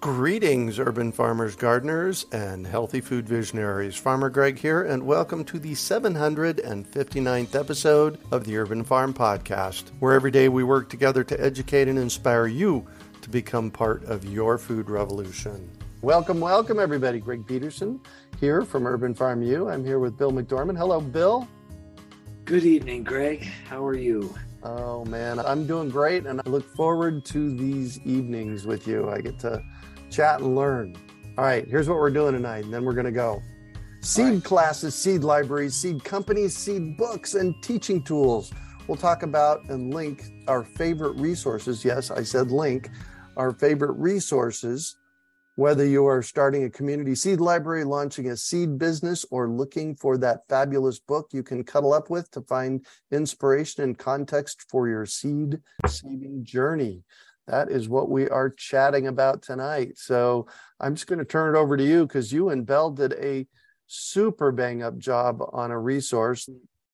Greetings, urban farmers, gardeners, and healthy food visionaries. Farmer Greg here, and welcome to the 759th episode of the Urban Farm Podcast, where every day we work together to educate and inspire you to become part of your food revolution. Welcome, welcome, everybody. Greg Peterson here from Urban Farm U. I'm here with Bill McDorman. Hello, Bill. Good evening, Greg. How are you? Oh, man, I'm doing great, and I look forward to these evenings with you. I get to chat and learn. All right, here's what we're doing tonight, and then we're going to go. Seed right. classes, seed libraries, seed companies, seed books, and teaching tools. We'll talk about and link our favorite resources. Yes, I said link our favorite resources. Whether you are starting a community seed library, launching a seed business, or looking for that fabulous book you can cuddle up with to find inspiration and context for your seed saving journey that is what we are chatting about tonight. So I'm just going to turn it over to you because you and Bell did a super bang up job on a resource.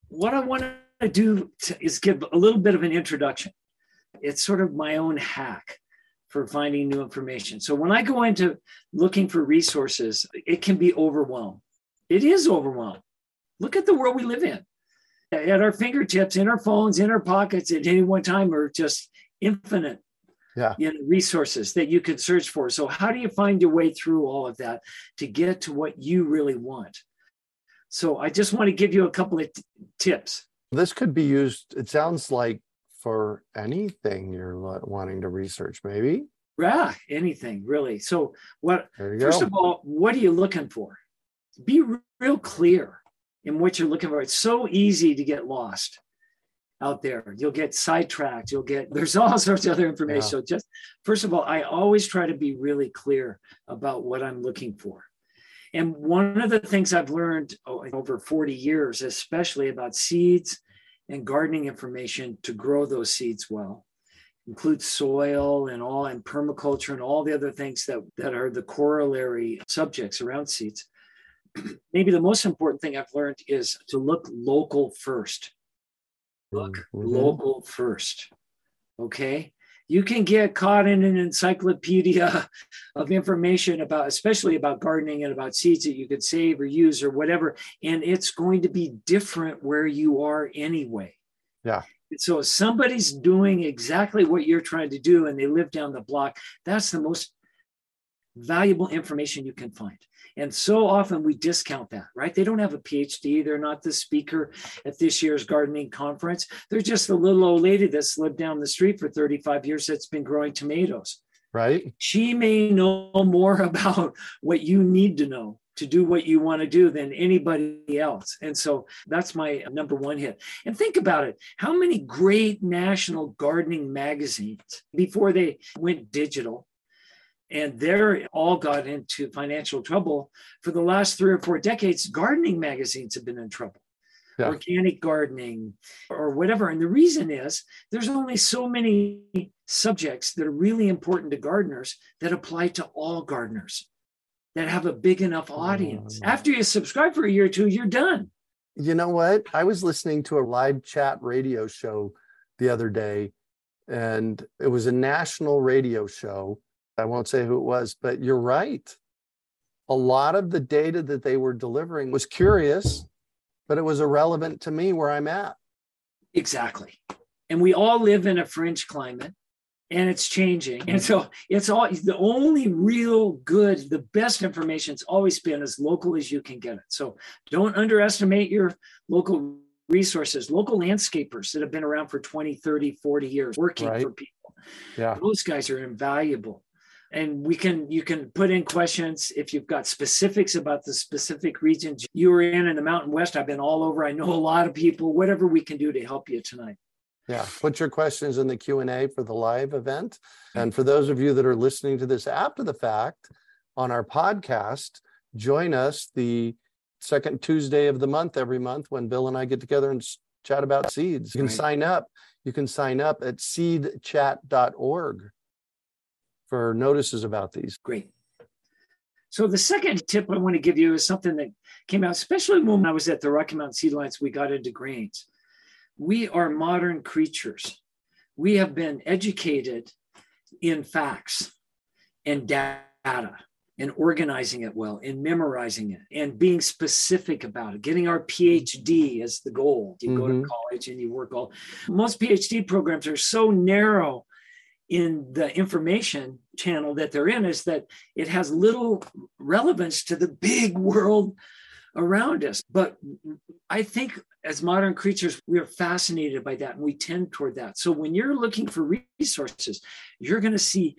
What I want to do is give a little bit of an introduction. It's sort of my own hack for finding new information. So when I go into looking for resources, it can be overwhelmed. It is overwhelmed. Look at the world we live in. At our fingertips, in our phones, in our pockets at any one time are just infinite yeah. you know, resources that you could search for. So, how do you find your way through all of that to get to what you really want? So, I just want to give you a couple of t- tips. This could be used, it sounds like, for anything you're wanting to research, maybe. Yeah, anything really. So, what, first go. of all, what are you looking for? Be real clear in what you're looking for. It's so easy to get lost out there. You'll get sidetracked. You'll get, there's all sorts of other information. Yeah. So just, first of all, I always try to be really clear about what I'm looking for. And one of the things I've learned over 40 years, especially about seeds and gardening information to grow those seeds well, includes soil and all and permaculture and all the other things that, that are the corollary subjects around seeds. Maybe the most important thing I've learned is to look local first look mm-hmm. local first. Okay. You can get caught in an encyclopedia of information about, especially about gardening and about seeds that you could save or use or whatever. And it's going to be different where you are anyway. Yeah. So if somebody's doing exactly what you're trying to do and they live down the block, that's the most valuable information you can find. And so often we discount that, right? They don't have a PhD. They're not the speaker at this year's gardening conference. They're just a little old lady that's lived down the street for 35 years that's been growing tomatoes. Right. She may know more about what you need to know to do what you want to do than anybody else. And so that's my number one hit. And think about it how many great national gardening magazines before they went digital and they're all got into financial trouble. For the last three or four decades gardening magazines have been in trouble. Yeah. organic gardening or whatever. And the reason is there's only so many subjects that are really important to gardeners that apply to all gardeners that have a big enough oh, audience. oh. after you subscribe for a year or two you're done. You know what? I was listening to a live chat radio show the other day and it was a national radio show I won't say who it was, but you're right. A lot of the data that they were delivering was curious, but it was irrelevant to me where I'm at. Exactly. And we all live in a fringe climate and it's changing. And so it's all the only real good, the best information's always been as local as you can get it. So don't underestimate your local resources, local landscapers that have been around for 20, 30, 40 years working right. for people. Yeah. Those guys are invaluable and we can you can put in questions. If you've got specifics about the specific regions you were in in the mountain west i've been all over. I know a lot of people whatever we can do to help you tonight. Yeah. Put your questions in the q&a for the live event. And for those of you that are listening to this after the fact on our podcast join us the second tuesday of the month every month when bill and i get together and chat about seeds. You can right. sign up. You can sign up at seedchat.org for notices about these. Great. So the second tip I want to give you is something that came out, especially when I was at the Rocky Mountain Seed Alliance, we got into grains. We are modern creatures. We have been educated in facts and data and organizing it well and memorizing it and being specific about it getting our phd as the goal you mm-hmm. go to mm-hmm. college and you work all most phd programs are so narrow in the information channel that they're in is that it has little relevance to the big world around us but i think as modern creatures we are fascinated by that and we tend toward that so when you're looking for resources you're going to see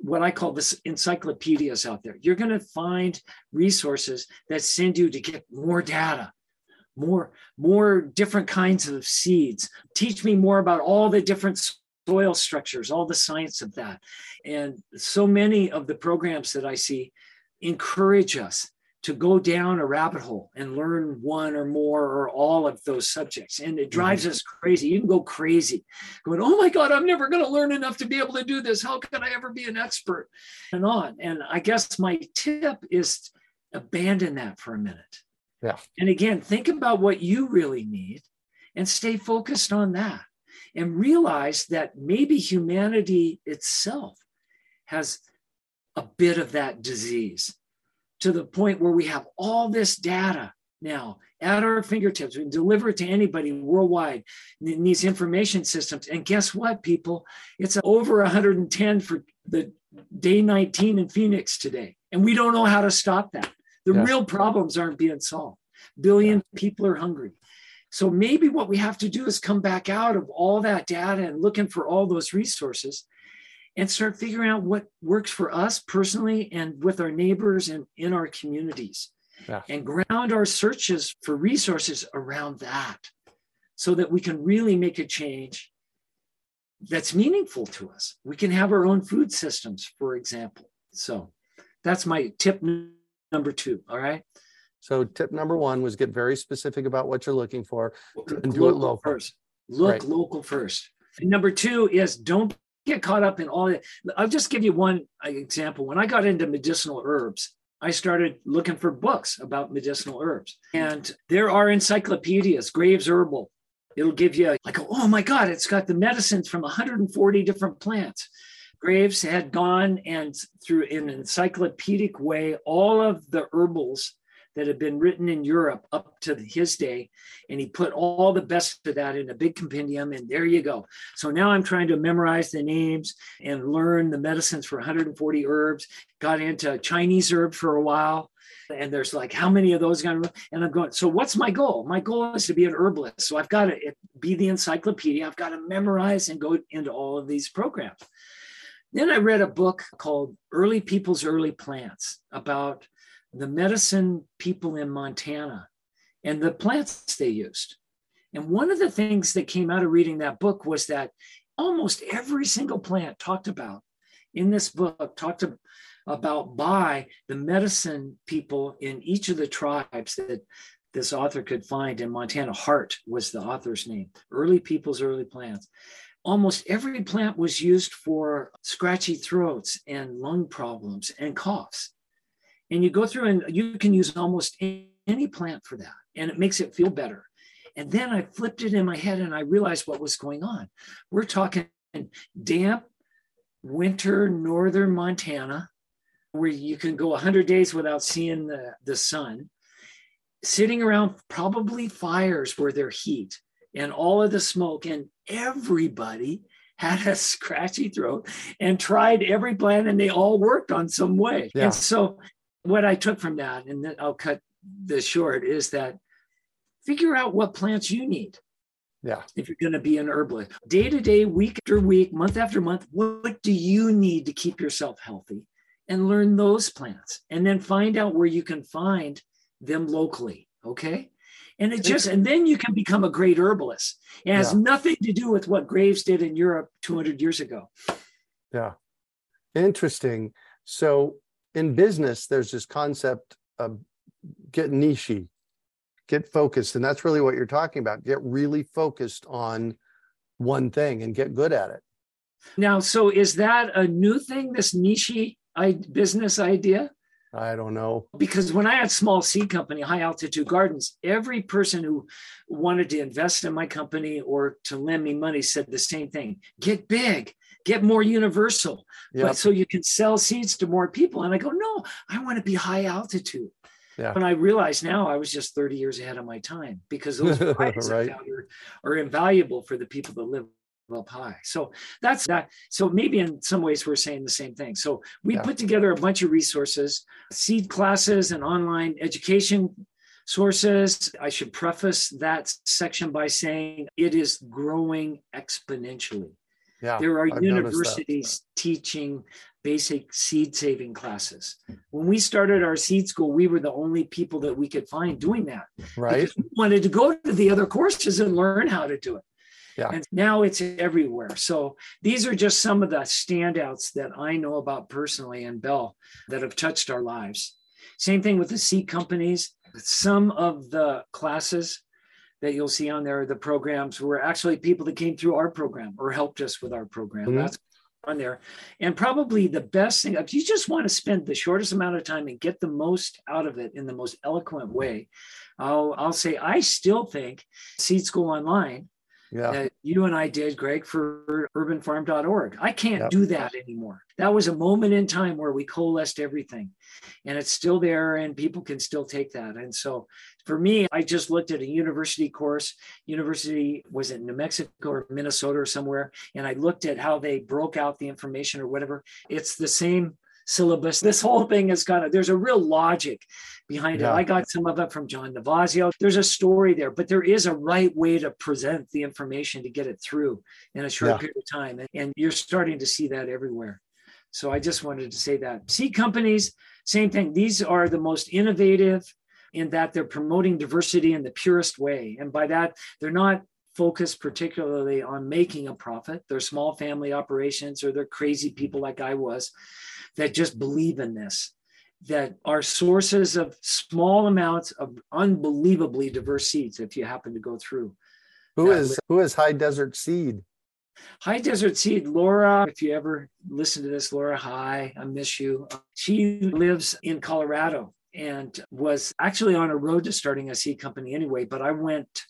what I call this encyclopedias out there. You're going to find resources that send you to get more data, more, more different kinds of seeds. Teach me more about all the different soil structures, all the science of that. And so many of the programs that I see encourage us to go down a rabbit hole and learn one or more or all of those subjects. And it drives mm-hmm. us crazy. You can go crazy going, oh my God, I'm never going to learn enough to be able to do this. How can I ever be an expert? And on. And I guess my tip is abandon that for a minute. Yeah. And again, think about what you really need and stay focused on that and realize that maybe humanity itself has a bit of that disease to the point where we have all this data now at our fingertips. We can deliver it to anybody worldwide in these information systems. And guess what, people? It's over 110 for the day 19 in Phoenix today. And we don't know how to stop that. The yeah. real problems aren't being solved. Billion yeah. people are hungry. So maybe what we have to do is come back out of all that data and looking for all those resources and start figuring out what works for us personally and with our neighbors and in our communities. Yeah. And ground our searches for resources around that so that we can really make a change that's meaningful to us. We can have our own food systems, for example. So that's my tip number two. All right. So tip number one was get very specific about what you're looking for and do local it local first. Look right. local first. And number two is don't get caught up in all that. I'll just give you one example. When I got into medicinal herbs, I started looking for books about medicinal herbs. And there are encyclopedias, Graves Herbal. It'll give you like, oh my God, it's got the medicines from 140 different plants. Graves had gone and through in an encyclopedic way, all of the herbals that had been written in Europe up to his day. And he put all the best of that in a big compendium. And there you go. So now I'm trying to memorize the names and learn the medicines for 140 herbs. Got into Chinese herbs for a while. And there's like, how many of those Gonna, And I'm going, so what's my goal? My goal is to be an herbalist. So I've got to be the encyclopedia. I've got to memorize and go into all of these programs. Then I read a book called Early People's Early Plants about the medicine people in Montana and the plants they used. And one of the things that came out of reading that book was that almost every single plant talked about in this book talked about by the medicine people in each of the tribes that this author could find in Montana. Hart was the author's name. Early people's early plants. Almost every plant was used for scratchy throats and lung problems and coughs and you go through and you can use almost any plant for that and it makes it feel better and then i flipped it in my head and i realized what was going on we're talking damp winter northern montana where you can go 100 days without seeing the, the sun sitting around probably fires where there's heat and all of the smoke and everybody had a scratchy throat and tried every plant and they all worked on some way. Yeah. And so what I took from that, and then I'll cut this short, is that figure out what plants you need. Yeah. If you're going to be an herbalist, day to day, week after week, month after month, what do you need to keep yourself healthy? And learn those plants and then find out where you can find them locally. Okay. And it just, and then you can become a great herbalist. It has yeah. nothing to do with what Graves did in Europe 200 years ago. Yeah. Interesting. So in business, there's this concept of get niche, get focused. And that's really what you're talking about. Get really focused on one thing and get good at it. Now, so is that a new thing, this niche business idea? I don't know. Because when I had small seed company, high altitude gardens, every person who wanted to invest in my company or to lend me money said the same thing. Get big, get more universal, yep. but so you can sell seeds to more people. And I go, no, I want to be high altitude. Yeah. And I realize now I was just 30 years ahead of my time because those varieties right. are, are invaluable for the people that live up high. So that's that. So maybe in some ways we're saying the same thing. So we yeah. put together a bunch of resources, seed classes and online education sources. I should preface that section by saying it is growing exponentially. Yeah, there are I've universities teaching basic seed saving classes. When we started our seed school, we were the only people that we could find doing that. Right. we wanted to go to the other courses and learn how to do it. Yeah. And now it's everywhere. So these are just some of the standouts that I know about personally and Bell that have touched our lives. Same thing with the seed companies. Some of the classes that you'll see on there, the programs were actually people that came through our program or helped us with our program. Mm-hmm. That's on there. And probably the best thing, if you just want to spend the shortest amount of time and get the most out of it in the most eloquent way, I'll, I'll say I still think Seed School Online yeah. you and I did, Greg, for urbanfarm.org. I can't yep. do that anymore. That was a moment in time where we coalesced everything and it's still there and people can still take that. And so for me, I just looked at a university course. University was it New Mexico or Minnesota or somewhere. And I looked at how they broke out the information or whatever. It's the same syllabus. This whole thing is kind of, there's a real logic behind yeah. it. I got some of it from John Navazio. There's a story there, but there is a right way to present the information to get it through in a short yeah. period of time. And you're starting to see that everywhere. So I just wanted to say that. Seed companies, same thing. These are the most innovative in that they're promoting diversity in the purest way. And by that, they're not focused particularly on making a profit. They're small family operations or they're crazy people like I was that just believe in this, that are sources of small amounts of unbelievably diverse seeds if you happen to go through. Who is who is High Desert Seed? High Desert Seed, Laura, if you ever listen to this, Laura, hi, I miss you. She lives in Colorado and was actually on a road to starting a seed company anyway, but I went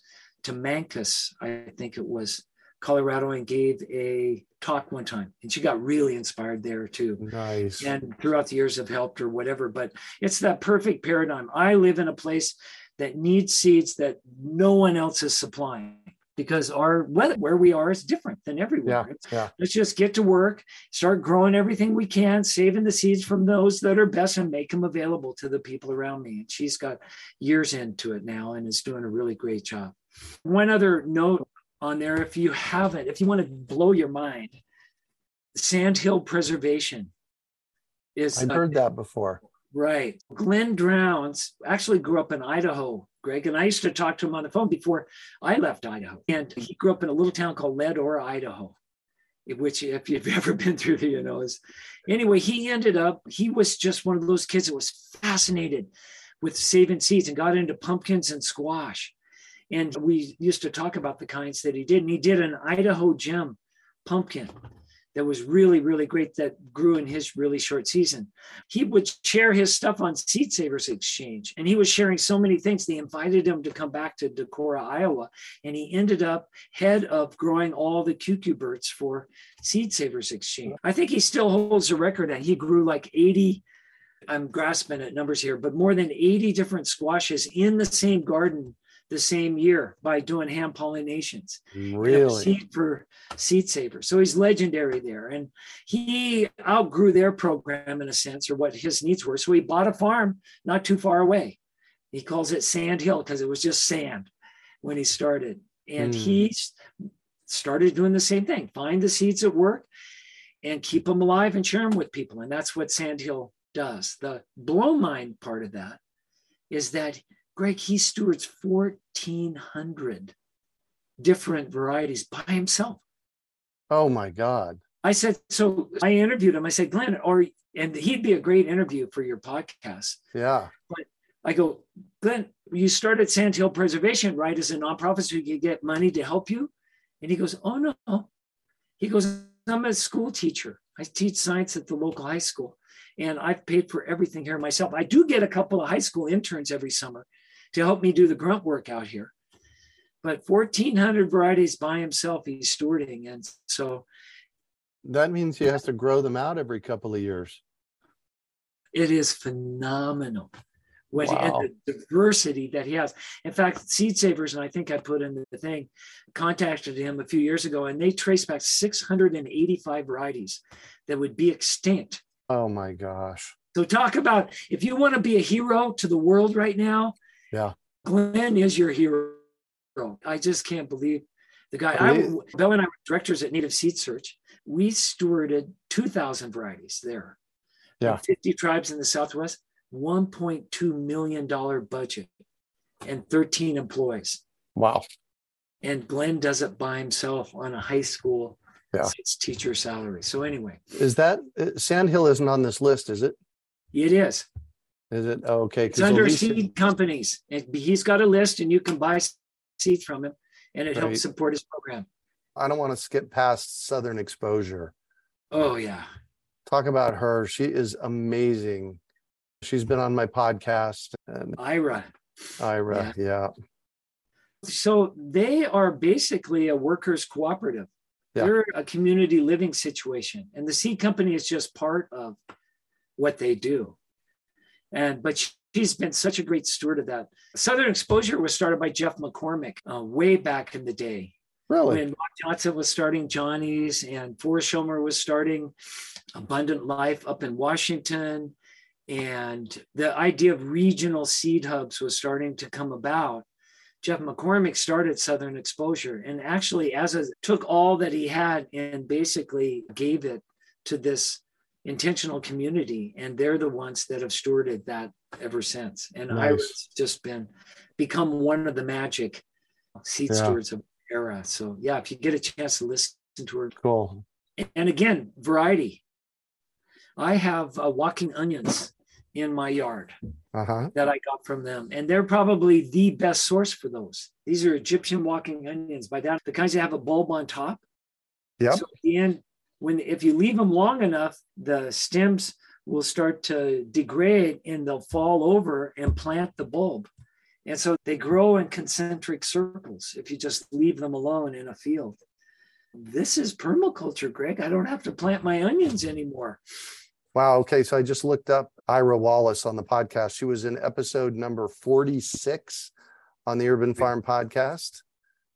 to Mancos, I think it was Colorado, and gave a talk one time and she got really inspired there too nice and throughout the years have helped her whatever but it's that perfect paradigm i live in a place that needs seeds that no one else is supplying because our weather where we are is different than everywhere. Yeah, yeah. Let's just get to work, start growing everything we can, saving the seeds from those that are best and make them available to the people around me. And she's got years into it now and is doing a really great job. One other note on there if you haven't, if you want to blow your mind, Sandhill Preservation is. I've heard that before. Right. Glenn Drowns actually grew up in Idaho, Greg, and I used to talk to him on the phone before I left Idaho. And he grew up in a little town called Leadore, Idaho, which, if you've ever been through there, you know is. Anyway, he ended up, he was just one of those kids that was fascinated with saving seeds and got into pumpkins and squash. And we used to talk about the kinds that he did. And he did an Idaho gem pumpkin that was really, really great that grew in his really short season. He would share his stuff on Seed Savers Exchange, and he was sharing so many things. They invited him to come back to Decorah, Iowa, and he ended up head of growing all the cucurbits for Seed Savers Exchange. I think he still holds the record, and he grew like 80 I'm grasping at numbers here, but more than 80 different squashes in the same garden the same year by doing hand pollinations. Really? Seed for seed saver. So he's legendary there. And he outgrew their program in a sense or what his needs were. So he bought a farm not too far away. He calls it Sand Hill because it was just sand when he started. And mm. he started doing the same thing find the seeds at work and keep them alive and share them with people. And that's what Sand Hill does. The blow mind part of that is that Greg, he stewards 1,400 different varieties by himself. Oh my God. I said, so I interviewed him. I said, Glenn, or, and he'd be a great interview for your podcast. Yeah. But I go, Glenn, you started Sandhill Preservation, right? As a nonprofit, so you could get money to help you. And he goes, Oh, no. He goes, I'm a school teacher. I teach science at the local high school, and I've paid for everything here myself. I do get a couple of high school interns every summer to help me do the grunt work out here. But 1,400 varieties by himself, he's stewarding. And so that means he has to grow them out every couple of years. It is phenomenal. What wow. and the diversity that he has. In fact, Seed Savers, and I think I put in the thing, contacted him a few years ago, and they traced back 685 varieties that would be extinct. Oh my gosh. So talk about if you want to be a hero to the world right now. Yeah. Glenn is your hero. I just can't believe the guy. I, Bill and I were directors at Native Seed Search. We stewarded 2,000 varieties there. Yeah. 50 tribes in the Southwest, $1.2 million budget and 13 employees. Wow. And Glenn does it by himself on a high school yeah. teacher salary. So anyway. Is that uh, Sandhill isn't on this list, is it? It is. Is it oh, okay? It's under seed companies. And He's got a list, and you can buy seeds from him, and it right. helps support his program. I don't want to skip past Southern Exposure. Oh yeah. Talk about her. She is amazing. She's been on my podcast. And Ira. Ira, yeah. yeah. So they are basically a workers' cooperative. Yeah. They're a community living situation, and the seed company is just part of what they do. And but she's been such a great steward of that. Southern Exposure was started by Jeff McCormick uh, way back in the day. Really? When Mark Johnson was starting Johnny's and Forest Shomer was starting Abundant Life up in Washington. And the idea of regional seed hubs was starting to come about. Jeff McCormick started Southern Exposure and actually as a, took all that he had and basically gave it to this intentional community and they're the ones that have stewarded that ever since. And nice. ira's just been become one of the magic seed yeah. stewards of era. So yeah if you get a chance to listen to her cool. And again variety. I have uh, walking onions in my yard uh-huh. that i got from them and they're probably the best source for those. These are egyptian walking onions. By that the kinds that have a bulb on top. Yeah so at the end when if you leave them long enough, the stems will start to degrade and they'll fall over and plant the bulb. And so they grow in concentric circles if you just leave them alone in a field. This is permaculture, Greg. I don't have to plant my onions anymore. Wow. Okay. So I just looked up Ira Wallace on the podcast. She was in episode number 46 on the Urban Farm podcast.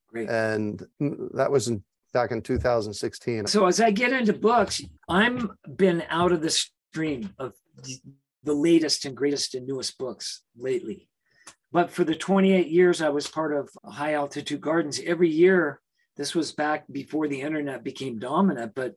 Great. And that was in back in 2016. So as I get into books, I'm been out of the stream of the latest and greatest and newest books lately. But for the 28 years I was part of High Altitude Gardens, every year, this was back before the internet became dominant, but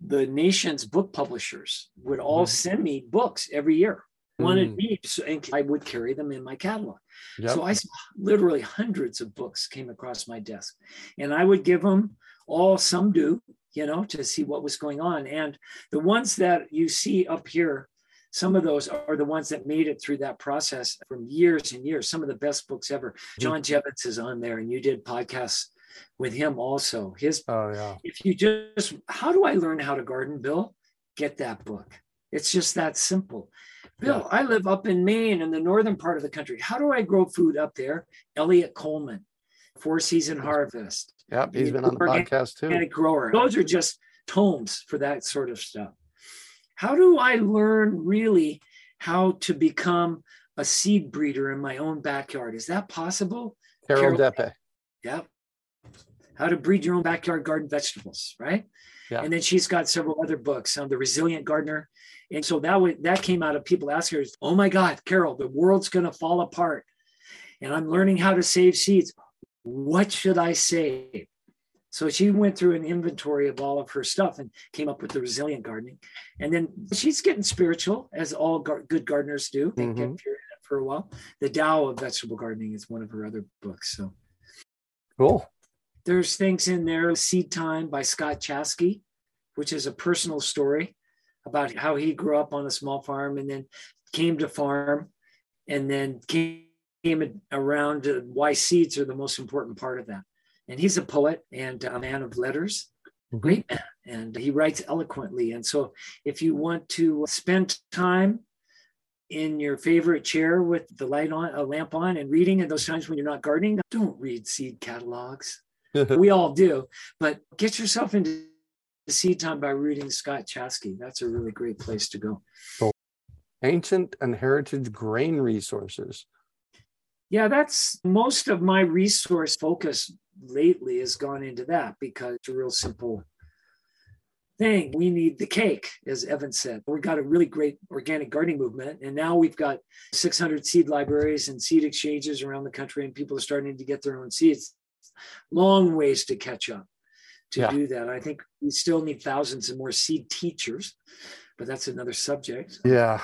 the nation's book publishers would all mm-hmm. send me books every year wanted mm. me so, and I would carry them in my catalog. Yep. So I literally hundreds of books came across my desk and I would give them all some do, you know, to see what was going on. And the ones that you see up here, some of those are the ones that made it through that process from years and years. Some of the best books ever. Mm. John Jeavons is on there, and you did podcasts with him also. His, oh yeah. If you just, how do I learn how to garden, Bill? Get that book. It's just that simple. Bill, yeah. I live up in Maine in the northern part of the country. How do I grow food up there? Eliot Coleman, Four Season Harvest. Yep, he's been on the podcast too. Organic grower. Those are just tomes for that sort of stuff. How do I learn really how to become a seed breeder in my own backyard? Is that possible? Carol, Carol Deppe. Yep. How to breed your own backyard garden vegetables, right? Yeah. And then she's got several other books on the resilient gardener. And so that w- that came out of people asking her, "Oh my God, Carol, the world's going to fall apart, and I'm learning how to save seeds. What should I save?" So she went through an inventory of all of her stuff and came up with the resilient gardening. And then she's getting spiritual, as all gar- good gardeners do. They mm-hmm. get for a while. The Tao of Vegetable Gardening is one of her other books. So cool. There's things in there, Seed Time by Scott Chaskey, which is a personal story about how he grew up on a small farm and then came to farm and then came around to why seeds are the most important part of that. And he's a poet and a man of letters, mm-hmm. great man, and he writes eloquently. And so if you want to spend time in your favorite chair with the light on, a lamp on, and reading at those times when you're not gardening, don't read seed catalogs. we all do, but get yourself into Seed Time by reading Scott Chaskey. That's a really great place to go. Ancient and heritage grain resources. Yeah, that's most of my resource focus lately has gone into that because it's a real simple thing. We need the cake, as Evan said. We've got a really great organic gardening movement. And now we've got 600 seed libraries and seed exchanges around the country, and people are starting to get their own seeds. Long ways to catch up to yeah. do that. I think we still need thousands of more seed teachers, but that's another subject. Yeah.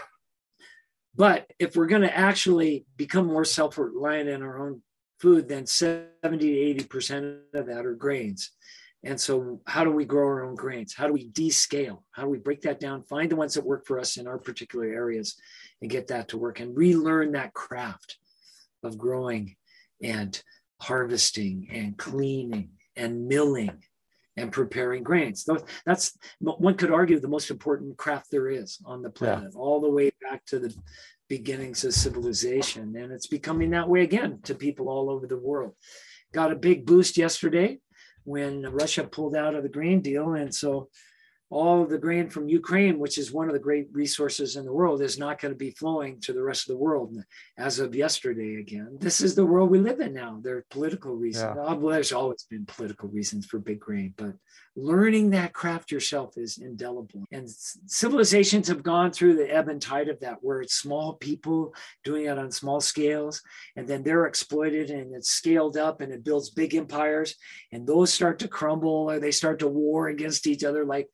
But if we're going to actually become more self reliant in our own food, then 70 to 80% of that are grains. And so, how do we grow our own grains? How do we descale? How do we break that down? Find the ones that work for us in our particular areas and get that to work and relearn that craft of growing and harvesting and cleaning and milling and preparing grains. That's one could argue the most important craft there is on the planet, yeah. all the way back to the beginnings of civilization. And it's becoming that way again to people all over the world. Got a big boost yesterday when Russia pulled out of the grain deal. And so all of the grain from Ukraine, which is one of the great resources in the world, is not going to be flowing to the rest of the world as of yesterday again. This is the world we live in now. There are political reasons. Yeah. Well, there's always been political reasons for big grain, but learning that craft yourself is indelible. And civilizations have gone through the ebb and tide of that, where it's small people doing it on small scales, and then they're exploited and it's scaled up and it builds big empires, and those start to crumble or they start to war against each other, like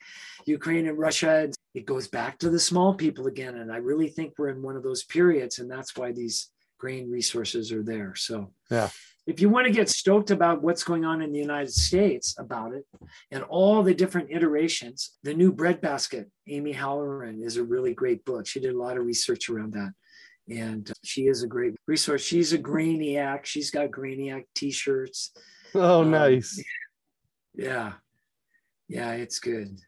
Ukraine and Russia. It goes back to the small people again. And I really think we're in one of those periods, and that's why these grain resources are there. So, yeah if you want to get stoked about what's going on in the United States about it and all the different iterations, the new breadbasket, Amy Halloran, is a really great book. She did a lot of research around that. And she is a great resource. She's a Grainiac. She's got Grainiac t-shirts. Oh, um, nice. Yeah. Yeah, it's good.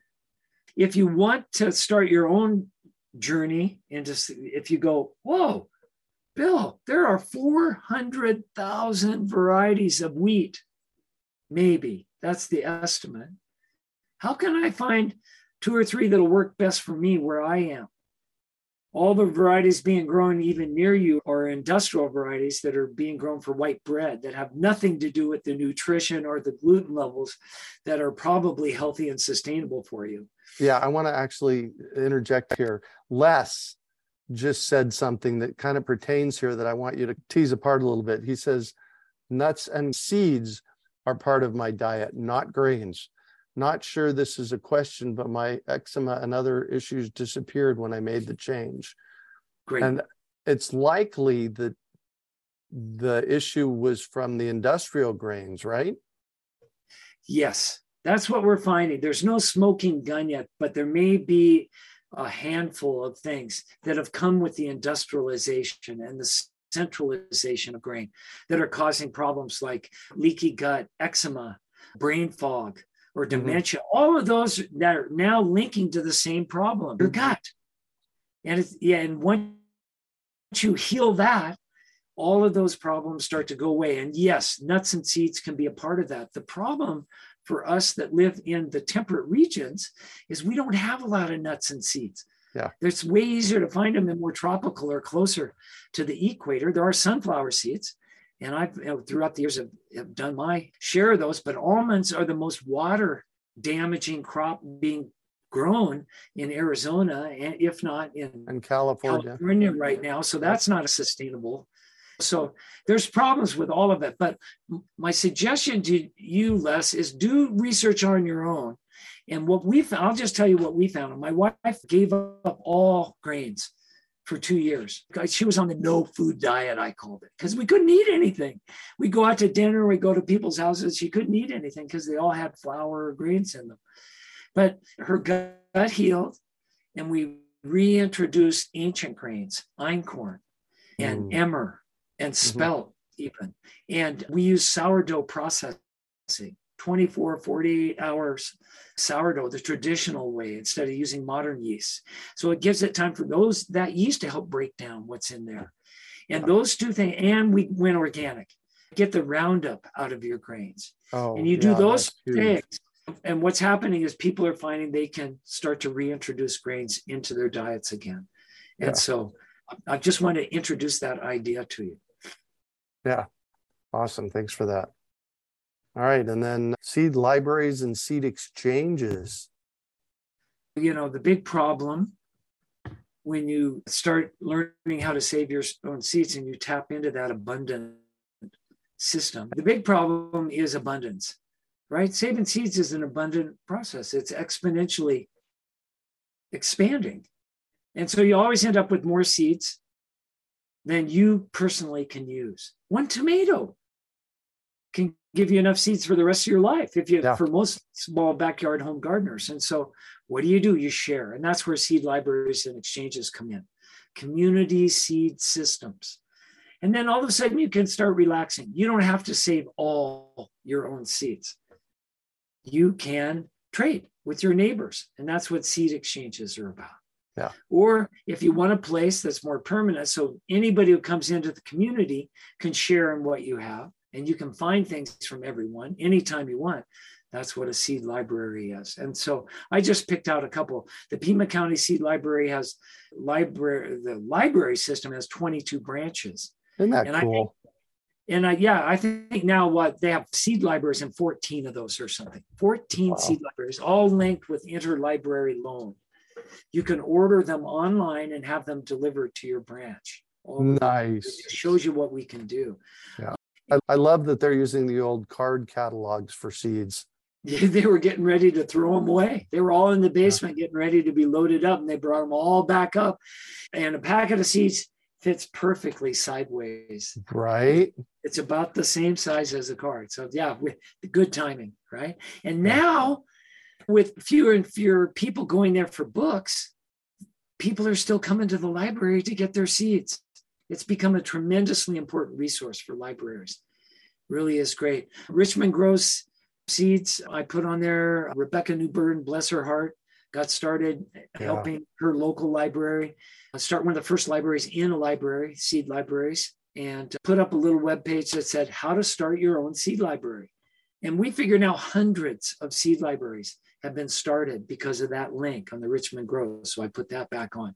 If you want to start your own journey into if you go, whoa, Bill, there are 400,000 varieties of wheat. Maybe that's the estimate. How can I find two or three that'll work best for me where I am? All the varieties being grown even near you are industrial varieties that are being grown for white bread that have nothing to do with the nutrition or the gluten levels that are probably healthy and sustainable for you. Yeah, I want to actually interject here. Les just said something that kind of pertains here that I want you to tease apart a little bit. He says, nuts and seeds are part of my diet, not grains. Not sure this is a question, but my eczema and other issues disappeared when I made the change. Great. And it's likely that the issue was from the industrial grains, right? Yes, that's what we're finding. There's no smoking gun yet, but there may be a handful of things that have come with the industrialization and the centralization of grain that are causing problems like leaky gut, eczema, brain fog, or mm-hmm. dementia. Mm-hmm. All of those that are now linking to the same problem, your gut. And it's, yeah, and once you heal that, all of those problems start to go away. And yes, nuts and seeds can be a part of that. The problem for us that live in the temperate regions is we don't have a lot of nuts and seeds. Yeah. It's way easier to find them in more tropical or closer to the equator. There are sunflower seeds, and I've you know, throughout the years have, have done my share of those, but almonds are the most water damaging crop being grown in Arizona, and if not in, in California. California right now. So that's not a sustainable so there's problems with all of it. But my suggestion to you, Les, is do research on your own. And what we found, I'll just tell you what we found. My wife gave up all grains for two years. She was on the no food diet, I called it, because we couldn't eat anything. We go out to dinner, we go to people's houses. She couldn't eat anything because they all had flour or grains in them. But her gut healed, and we reintroduced ancient grains, einkorn and mm. emmer and mm-hmm. spelt mm-hmm. even. And we use sourdough processing, 24, 48 hours sourdough, the traditional way, instead of using modern yeast. So it gives it time for those that yeast to help break down what's in there. And those two things, and we went organic. Get the Roundup out of your grains. Oh, and you do those things. And what's happening is people are finding they can start to reintroduce grains into their diets again. And yeah. so I just want to introduce that idea to you. Yeah. Awesome. Thanks for that. All right. And then seed libraries and seed exchanges. You know, the big problem when you start learning how to save your own seeds and you tap into that abundant system, the big problem is abundance, right? Saving seeds is an abundant process, it's exponentially expanding. And so you always end up with more seeds than you personally can use. One tomato can give you enough seeds for the rest of your life if you yeah. for most small backyard home gardeners. And so what do you do? You share. And that's where seed libraries and exchanges come in. Community seed systems. And then all of a sudden you can start relaxing. You don't have to save all your own seeds. You can trade with your neighbors. And that's what seed exchanges are about yeah. Or if you want a place that's more permanent, so anybody who comes into the community can share in what you have, and you can find things from everyone anytime you want. That's what a seed library is. And so I just picked out a couple. The Pima County Seed Library has library, the library system has 22 branches. Isn't that and cool? I, and I, yeah, I think now what they have seed libraries in 14 of those or something. 14 wow. seed libraries, all linked with interlibrary loan. You can order them online and have them delivered to your branch. Nice. It shows you what we can do. Yeah. I, I love that they're using the old card catalogs for seeds. they were getting ready to throw them away. They were all in the basement getting ready to be loaded up, and they brought them all back up. And a packet of seeds fits perfectly sideways. Right. It's about the same size as a card. So yeah, with good timing, right? And now, with fewer and fewer people going there for books, people are still coming to the library to get their seeds. It's become a tremendously important resource for libraries. Really is great. Richmond grows seeds. I put on there Rebecca Newburn, bless her heart, got started yeah. helping her local library start one of the first libraries in a library, seed libraries, and put up a little web page that said how to start your own seed library. And we figure now hundreds of seed libraries have been started because of that link on the Richmond Grows. So I put that back on.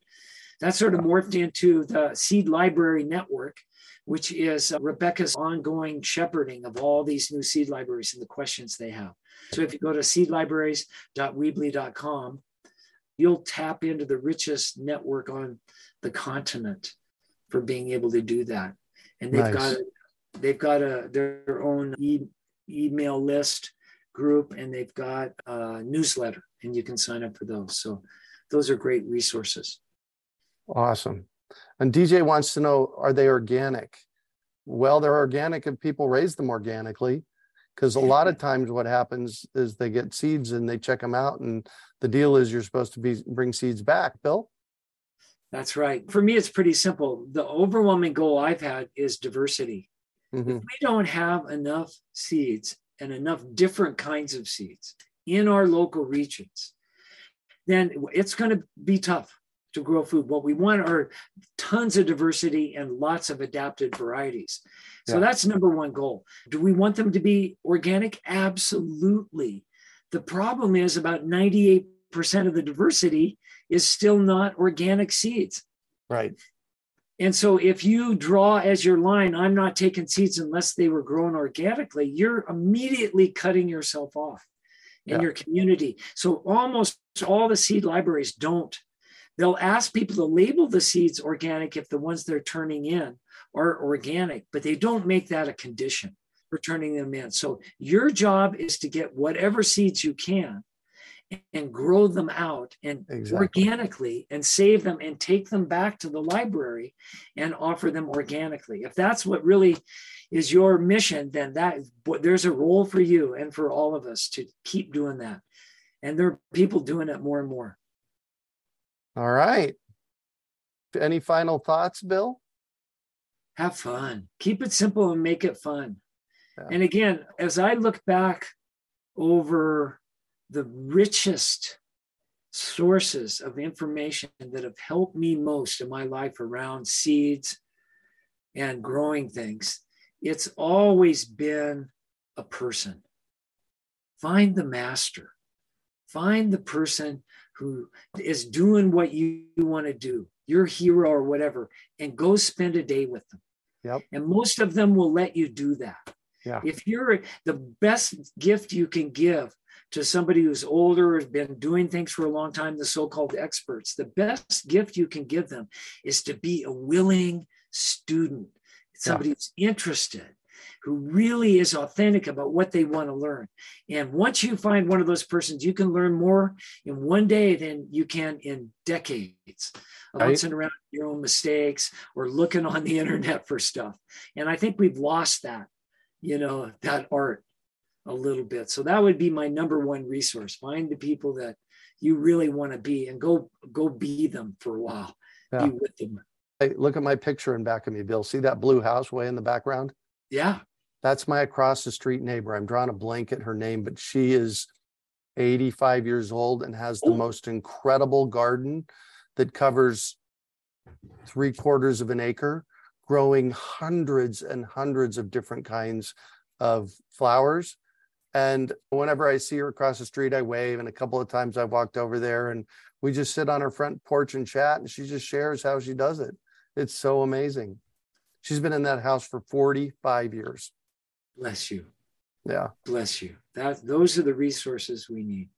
That sort of morphed into the Seed Library Network, which is uh, Rebecca's ongoing shepherding of all these new seed libraries and the questions they have. So if you go to seedlibraries.weebly.com, you'll tap into the richest network on the continent for being able to do that. And they've nice. got they've got a their own e- email list group and they've got a newsletter and you can sign up for those. So those are great resources. Awesome. And DJ wants to know are they organic? Well, they're organic if people raise them organically. Because a lot of times what happens is they get seeds and they check them out, and the deal is you're supposed to be bring seeds back. Bill? That's right. For me, it's pretty simple. The overwhelming goal I've had is diversity. Mm-hmm. If we don't have enough seeds and enough different kinds of seeds in our local regions, then it's going to be tough to grow food. What we want are tons of diversity and lots of adapted varieties. So yeah. that's number one goal. Do we want them to be organic? Absolutely. The problem is about 98% of the diversity is still not organic seeds. Right. And so if you draw as your line, I'm not taking seeds unless they were grown organically, you're immediately cutting yourself off in yeah. your community. So almost all the seed libraries don't They'll ask people to label the seeds organic if the ones they're turning in are organic, but they don't make that a condition for turning them in. So your job is to get whatever seeds you can and grow them out and exactly. organically and save them and take them back to the library and offer them organically. If that's what really is your mission, then that there's a role for you and for all of us to keep doing that. And there are people doing it more and more. All right. Any final thoughts, Bill? Have fun. Keep it simple and make it fun. Yeah. And again, as I look back over the richest sources of information that have helped me most in my life around seeds and growing things, it's always been a person. find the master, find the person who is doing what you, want to do, your hero or whatever, and go spend a day with them. Yep. And most of them will let you do that. Yeah. If you're the best gift you can give to somebody who's older, has been doing things for a long time, the so called experts, the best gift you can give them is to be a willing student, somebody yeah. who's interested, who really is authentic about what they want to learn. And once you find one of those persons, you can learn more in one day than you can in decades of right. bouncing around your own mistakes or looking on the internet for stuff. And I think we've lost that, you know, that art a little bit. So that would be my number one resource. Find the people that you really want to be and go go be them for a while. Yeah. Be with them. Hey, look at my picture in back of me, Bill. See that blue house way in the background? Yeah. That's my across the street neighbor. I'm drawing a blanket her name, but she is 85 years old and has the most incredible garden that covers three quarters of an acre, growing hundreds and hundreds of different kinds of flowers. And whenever I see her across the street, I wave. And a couple of times I've walked over there and we just sit on her front porch and chat. And she just shares how she does it. It's so amazing. She's been in that house for 45 years. Bless you. Yeah. Bless you. That those are the resources we need.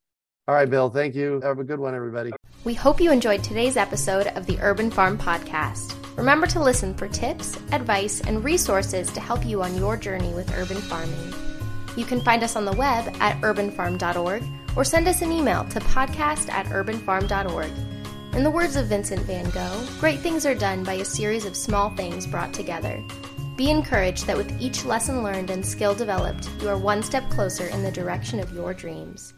All right, Bill. Thank you. Have a good one, everybody. We hope you enjoyed today's episode of the Urban Farm Podcast. Remember to listen for tips, advice, and resources to help you on your journey with urban farming. You can find us on the web at urbanfarm.org or send us an email to podcast at urbanfarm.org. In the words of Vincent van Gogh, great things are done by a series of small things brought together. Be encouraged that with each lesson learned and skill developed, you are one step closer in the direction of your dreams.